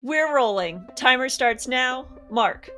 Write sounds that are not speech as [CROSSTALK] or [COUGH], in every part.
We're rolling. Timer starts now. Mark.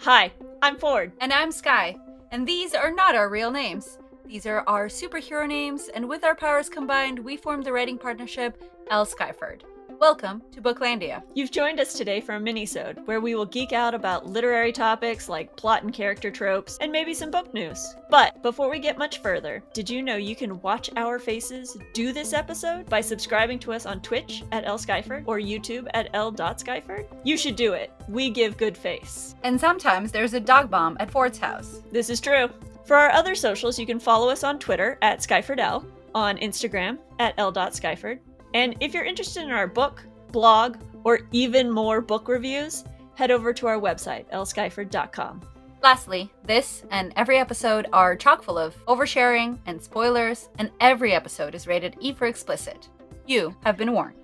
Hi, I'm Ford. And I'm Sky. And these are not our real names. These are our superhero names, and with our powers combined, we formed the writing partnership L. Skyford. Welcome to Booklandia. You've joined us today for a minisode where we will geek out about literary topics like plot and character tropes and maybe some book news. But before we get much further, did you know you can watch our faces do this episode by subscribing to us on Twitch at L Skyford or YouTube at L.Skyford? You should do it. We give good face. And sometimes there's a dog bomb at Ford's house. This is true. For our other socials, you can follow us on Twitter at SkyfordL, on Instagram at L.Skyford, and if you're interested in our book, blog, or even more book reviews, head over to our website, lskyford.com. Lastly, this and every episode are chock full of oversharing and spoilers, and every episode is rated E for explicit. You have been warned.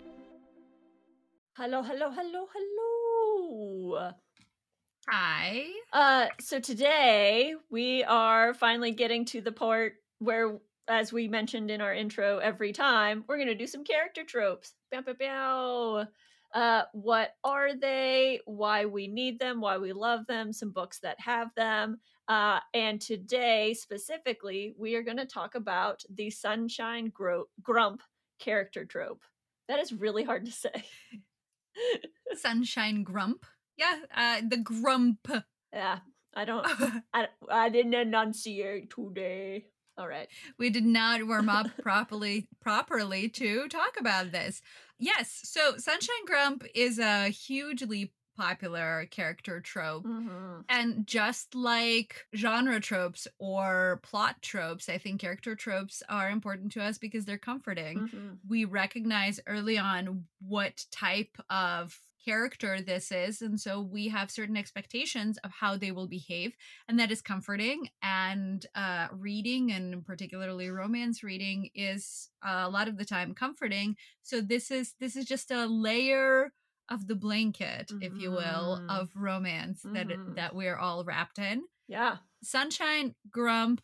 Hello, hello, hello, hello. Hi. Uh, so today we are finally getting to the part where as we mentioned in our intro every time, we're going to do some character tropes. Bow, bow, bow. Uh, what are they? Why we need them? Why we love them? Some books that have them. Uh, and today, specifically, we are going to talk about the Sunshine Gro- Grump character trope. That is really hard to say. [LAUGHS] Sunshine Grump. Yeah, uh, the Grump. Yeah, I don't. [LAUGHS] I, I didn't enunciate today. All right. We did not warm up properly properly to talk about this. Yes, so Sunshine Grump is a hugely popular character trope. Mm-hmm. And just like genre tropes or plot tropes, I think character tropes are important to us because they're comforting. Mm-hmm. We recognize early on what type of character this is and so we have certain expectations of how they will behave and that is comforting and uh reading and particularly romance reading is uh, a lot of the time comforting so this is this is just a layer of the blanket if you will Mhm. of romance that Mhm. that we're all wrapped in Yeah. sunshine grump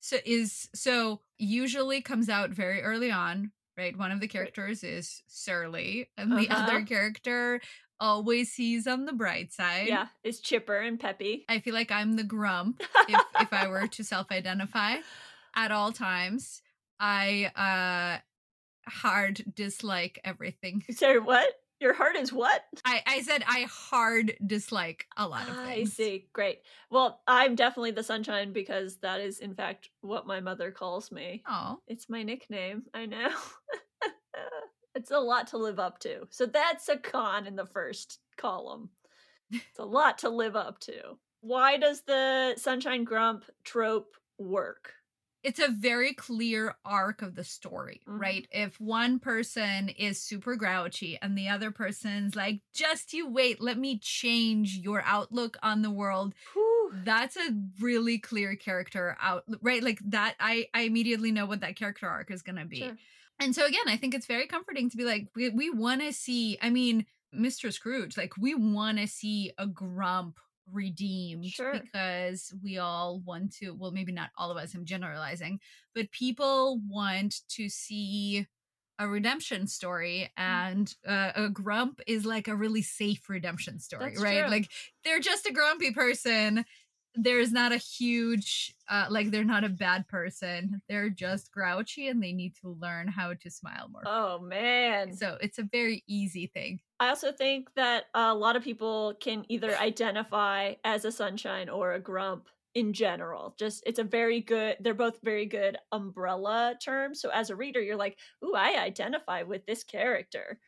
so is so usually comes out very early on right one of the characters is surly and the Uh-huh. other character always sees on the bright side Yeah. is chipper and peppy. i feel like i'm the grump if, if i were to self-identify at all times i uh hard dislike everything Sorry, what? Your heart is what? i i said i hard dislike a lot of things. I see. Great. Well, I'm definitely the sunshine because that is, in fact, what my mother calls me. oh It's my nickname. I know. [LAUGHS] it's a lot to live up to. So that's a con in the first column. It's a lot to live up to. Why does the sunshine grump trope work? It's a very clear arc of the story, Mhm. right? If one person is super grouchy and the other person's like, just you wait, let me change your outlook on the world, Whew. that's a really clear character out, right? Like that, I, I immediately know what that character arc is going to be. Sure. And so again, I think it's very comforting to be like, we, we want to see, I mean, Mr. Scrooge, like we want to see a grump redeemed Sure. because we all want to, well, maybe not all of us, I'm generalizing, but people want to see a redemption story Mm. and uh, a grump is like a really safe redemption story That's right true. like they're just a grumpy person there's not a huge uh like they're not a bad person they're just grouchy and they need to learn how to smile more Oh, man. so it's a very easy thing I also think that a lot of people can either identify as a sunshine or a grump in general. Just it's a very good they're both very good umbrella terms. So as a reader you're like, "Ooh, I identify with this character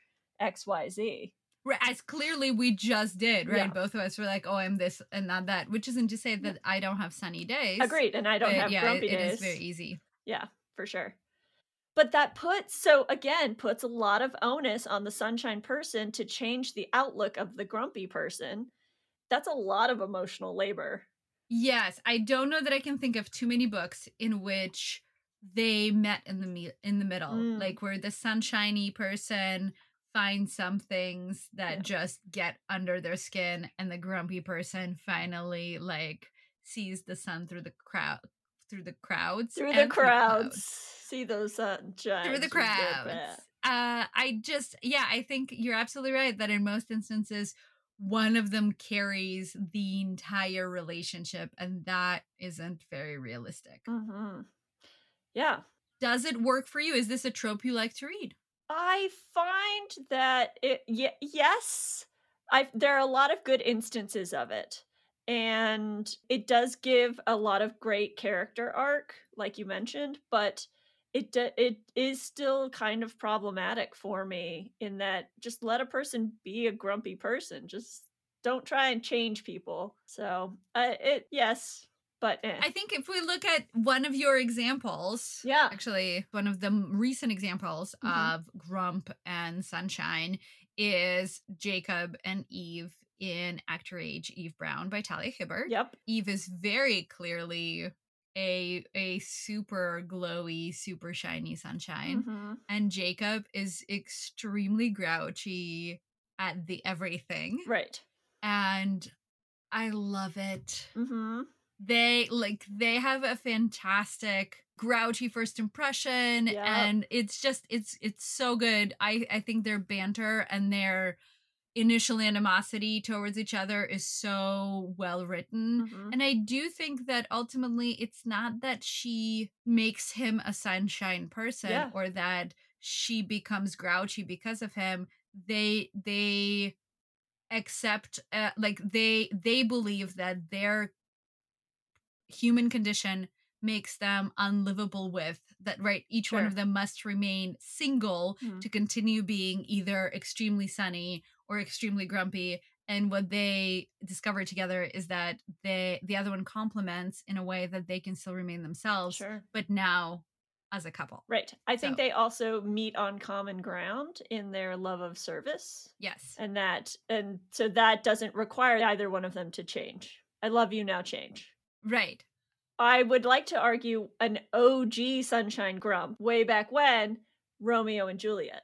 XYZ." As clearly we just did right Yeah. both of us were like oh i'm this and not that which isn't to say that i don't have sunny days Agreed, and I don't have yeah grumpy it, it days. is very easy Yeah, for sure. But that puts so again puts a lot of onus on the sunshine person to change the outlook of the grumpy person. That's a lot of emotional labor. Yes, I don't know that I can think of too many books in which they met in the me- in the middle, Mm. like where the sunshiny person finds some things that Yeah. just get under their skin, and the grumpy person finally like sees the sun through the crowd, through the crowds, Through the crowds. See those sunshine. through the crowds. uh I just yeah, I think you're absolutely right that in most instances one of them carries the entire relationship and that isn't very realistic. Mm-hmm. Yeah. Does it work for you? Is this a trope you like to read? I find that it y- yes, I there are a lot of good instances of it. And it does give a lot of great character arc like you mentioned, but it d- it is still kind of problematic for me in that just let a person be a grumpy person. Just don't try and change people. So, uh, it yes, but eh. I think if we look at one of your examples, Yeah. actually, one of the recent examples Mhm. of Grump and Sunshine is Jacob and Eve in Act Your Age Eve Brown by Talia Hibbert. Yep. Eve is very clearly a a super glowy, super shiny sunshine. Mhm. And Jacob is extremely grouchy at the everything. Right. And I love it Mm-hmm. They like they have a fantastic grouchy first impression Yep. and it's just it's it's so good i i think their banter and their initial animosity towards each other is so well written Mhm. and i do think that ultimately it's not that she makes him a sunshine person Yeah. or that she becomes grouchy because of him they they accept uh, like they they believe that their human condition makes them unlivable with that right each one of them must remain single Mhm. to continue being either extremely sunny or extremely grumpy and what they discover together is that they the other one complements in a way that they can still remain themselves Sure. but now as a couple Right. I think So- they also meet on common ground in their love of service. yes And that and so that doesn't require either one of them to change. I love you now change. Right I would like to argue an OG Sunshine Grump way back when Romeo and Juliet.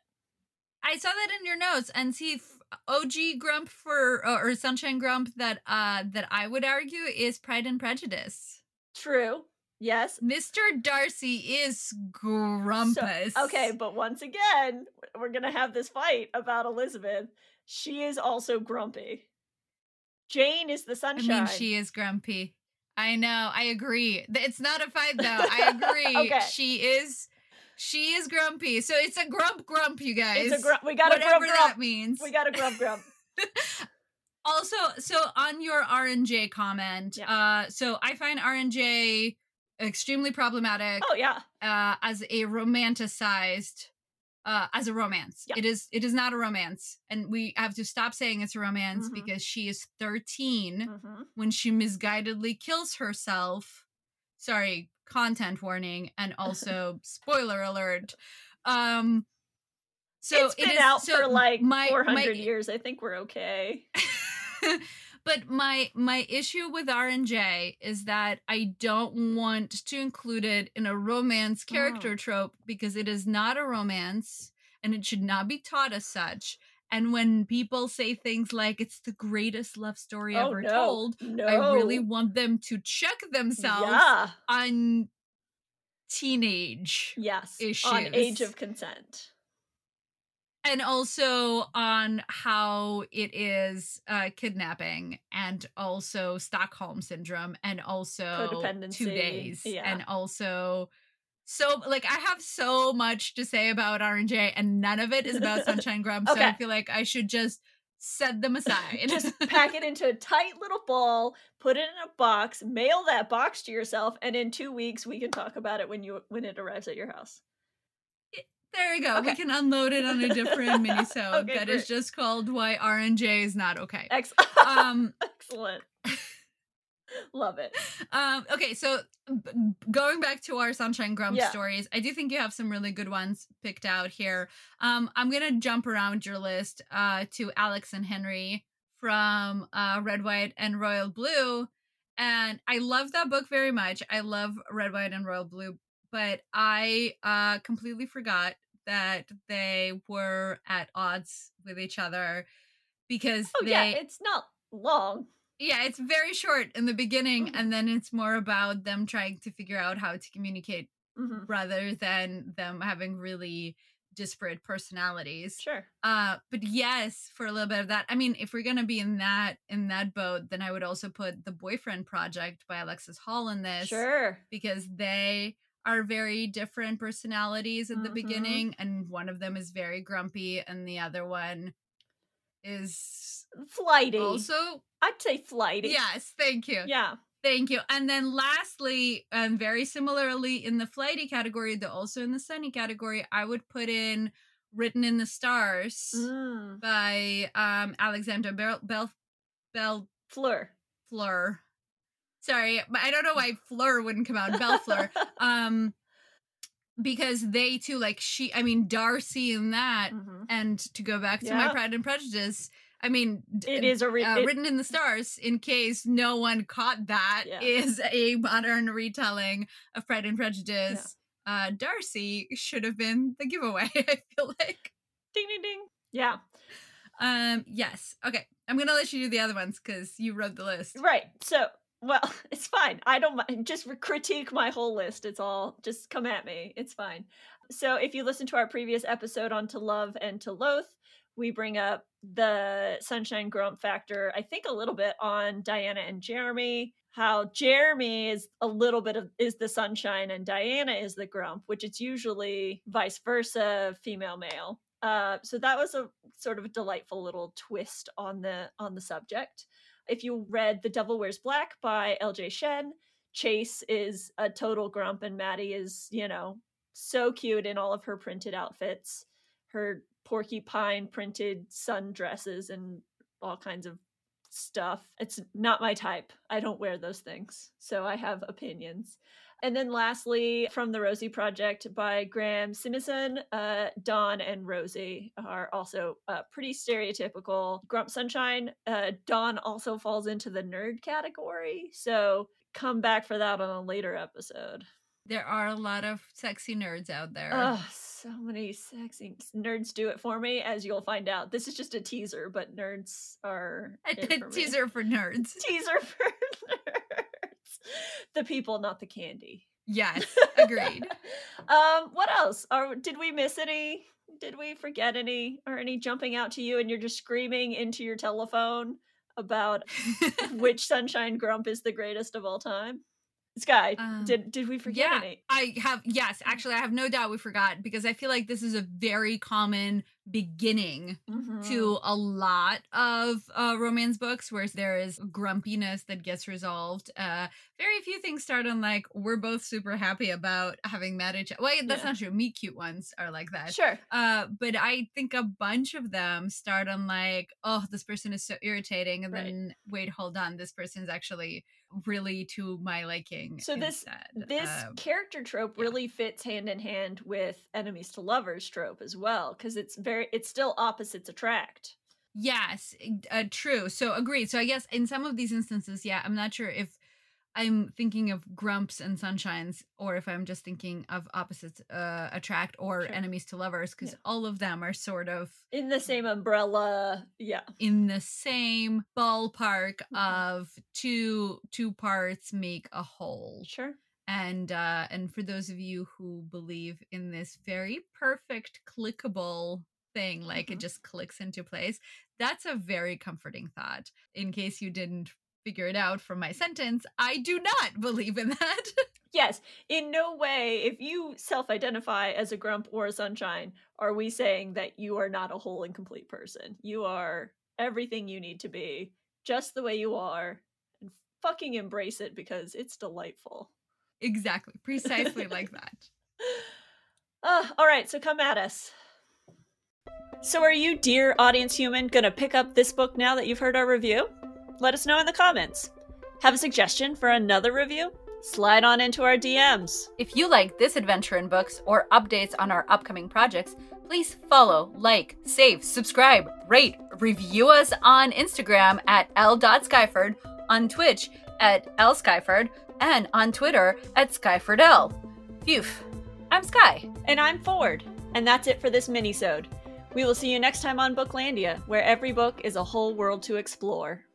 I saw that in your notes and see OG Grump for uh, or Sunshine Grump that uh that I would argue is Pride and Prejudice. True. Yes. Mr. Darcy is grumpus. So, okay, but once again, we're going to have this fight about Elizabeth. She is also grumpy. Jane is the sunshine. I mean she is grumpy. I know. I agree. It's not a fight though. [LAUGHS] I agree. Okay. She is she is grumpy. So it's a grump grump, you guys. it's a grump. We got a Whatever grump that grump. means. We got a grump grump. [LAUGHS] also so on your r&j comment Yeah. uh so i find r&j extremely problematic Oh yeah. uh as a romanticized uh as a romance Yeah. it is it is not a romance and we have to stop saying it's a romance Mhm. because she is 13 Mhm. when she misguidedly kills herself sorry content warning and [LAUGHS] also spoiler alert um so it's it been is- out so for like my- 400 my- years. I think we're okay. [LAUGHS] [LAUGHS] but my my issue with R&J is that I don't want to include it in a romance mm-hmm. character Oh. trope because it is not a romance and it should not be taught as such. And when people say things like it's the greatest love story oh ever no. told, no. I really want them to check themselves Yeah. on teenage Yes. issues. On age of consent. And also on how it is uh kidnapping and also stockholm syndrome and also two days yeah. and also so like i have so much to say about r&j and none of it is about [LAUGHS] sunshine grump so i feel like i should just set them aside Just pack it into a [LAUGHS] tight little ball, put it in a box, mail that box to yourself, and in two weeks we can talk about it when you when it arrives at your house. There you go we can unload it on a different [LAUGHS] minisode Okay, that is great. just called why r&j is not okay Ex- [LAUGHS] um Excellent. [LAUGHS] Love it. um okay so b- going back to our sunshine grump Yeah. stories i do think you have some really good ones picked out here um i'm gonna jump around your list uh to alex and henry from uh red white and royal blue and i love that book very much i love red white and royal blue but i uh completely forgot that they were at odds with each other because Oh they yeah, it's not long. yeah, it's very short in the beginning, Mhm. and then it's more about them trying to figure out how to communicate Mhm. rather than them having really disparate personalities. Sure. Uh, but yes, for a little bit of that. I mean, if we're gonna be in that in that boat, then I would also put the Boyfriend Project by Alexis Hall in this Sure. because they are very different personalities at the Mhm. beginning, and one of them is very grumpy, and the other one is Flighty. also I'd say flighty. yes. Thank you. Yeah. Thank you. And then lastly, and very similarly in the flighty category, though also in the sunny category, I would put in Written in the Stars Mm. by um Alexander Bell Bell Bel Fleur. Fleur. Sorry, but I don't know why Fleur wouldn't come out. Bellefleur. [LAUGHS] um because they too like she I mean Darcy in that Mhm. and to go back to Yeah. my Pride and Prejudice, I mean It is a re- uh, it- written in the stars in case no one caught that Yeah. is a modern retelling of pride and prejudice uh darcy should have been the giveaway [LAUGHS] i feel like ding ding ding. Yeah. um yes okay i'm gonna let you do the other ones because you wrote the list Right. So, well, [LAUGHS] it's fine. I don't mind. Just critique my whole list. It's all just come at me. It's fine. So, if you listen to our previous episode on To Love and To Loathe, we bring up the Sunshine Grump factor, I think a little bit on Diana and Jeremy. How Jeremy is a little bit of is the sunshine and Diana is the grump, which it's usually vice versa, female male. Uh, so that was a sort of a delightful little twist on the on the subject. If you read The Devil Wears Black by LJ Shen, Chase is a total grump and Maddie is, you know, so cute in all of her printed outfits. Her porcupine printed sundresses and all kinds of stuff. It's not my type. I don't wear those things. So I have opinions. And then lastly, from the Rosie Project by Graeme Simsion, uh, Don and Rosie are also uh, pretty stereotypical. Grump Sunshine, uh, Don also falls into the nerd category. So come back for that on a later episode. there are a lot of sexy nerds out there Oh, so many sexy nerds do it for me, as you'll find out. This is just a teaser, but nerds are a for me. teaser for nerds teaser [LAUGHS] for nerds. [LAUGHS] The people, not the candy. yes agreed [LAUGHS] um, what else? Are did we miss any? Did we forget any? Or any jumping out to you and you're just screaming into your telephone about [LAUGHS] which Sunshine Grump is the greatest of all time? Sky, Um, did did we forget yeah, any? I have yes, actually I have no doubt we forgot because I feel like this is a very common beginning Mhm. to a lot of uh, romance books where there is grumpiness that gets resolved. Uh, very few things start on like we're both super happy about having met each. other. Wait, that's Yeah. not true. Meet cute ones are like that. Sure. Uh, but I think a bunch of them start on like, oh, this person is so irritating, and Right. then wait, hold on, this person is actually really to my liking. So this- instead. This Um, character trope yeah. really fits hand in hand with enemies to lovers trope as well, because it's very it's still opposites attract. Yes, uh, true. So agreed. So I guess in some of these instances, yeah, I'm not sure if I'm thinking of grumps and sunshines or if I'm just thinking of opposites uh, attract or Sure. enemies to lovers because Yeah. all of them are sort of In the same umbrella. Yeah. in the same ballpark Mhm. of two two parts make a whole. Sure. And uh and for those of you who believe in this very perfect clickable thing like Mhm. it just clicks into place that's a very comforting thought in case you didn't figure it out from my sentence i do not [LAUGHS] believe in that Yes. In no way, if you self identify as a grump or a sunshine, are we saying that you are not a whole and complete person. You are everything you need to be, just the way you are, and fucking embrace it because it's delightful. exactly precisely like [LAUGHS] that Uh, all right, so come at us. So, are you, dear audience human, gonna pick up this book now that you've heard our review? Let us know in the comments. Have a suggestion for another review? Slide on into our DMs. If you like this adventure in books or updates on our upcoming projects, please follow, like, save, subscribe, rate, review us on Instagram at l.skyford, on Twitch at lskyford, and on Twitter at skyfordl. Phew. I'm Sky. And I'm Ford. And that's it for this minisode. We will see you next time on Booklandia, where every book is a whole world to explore.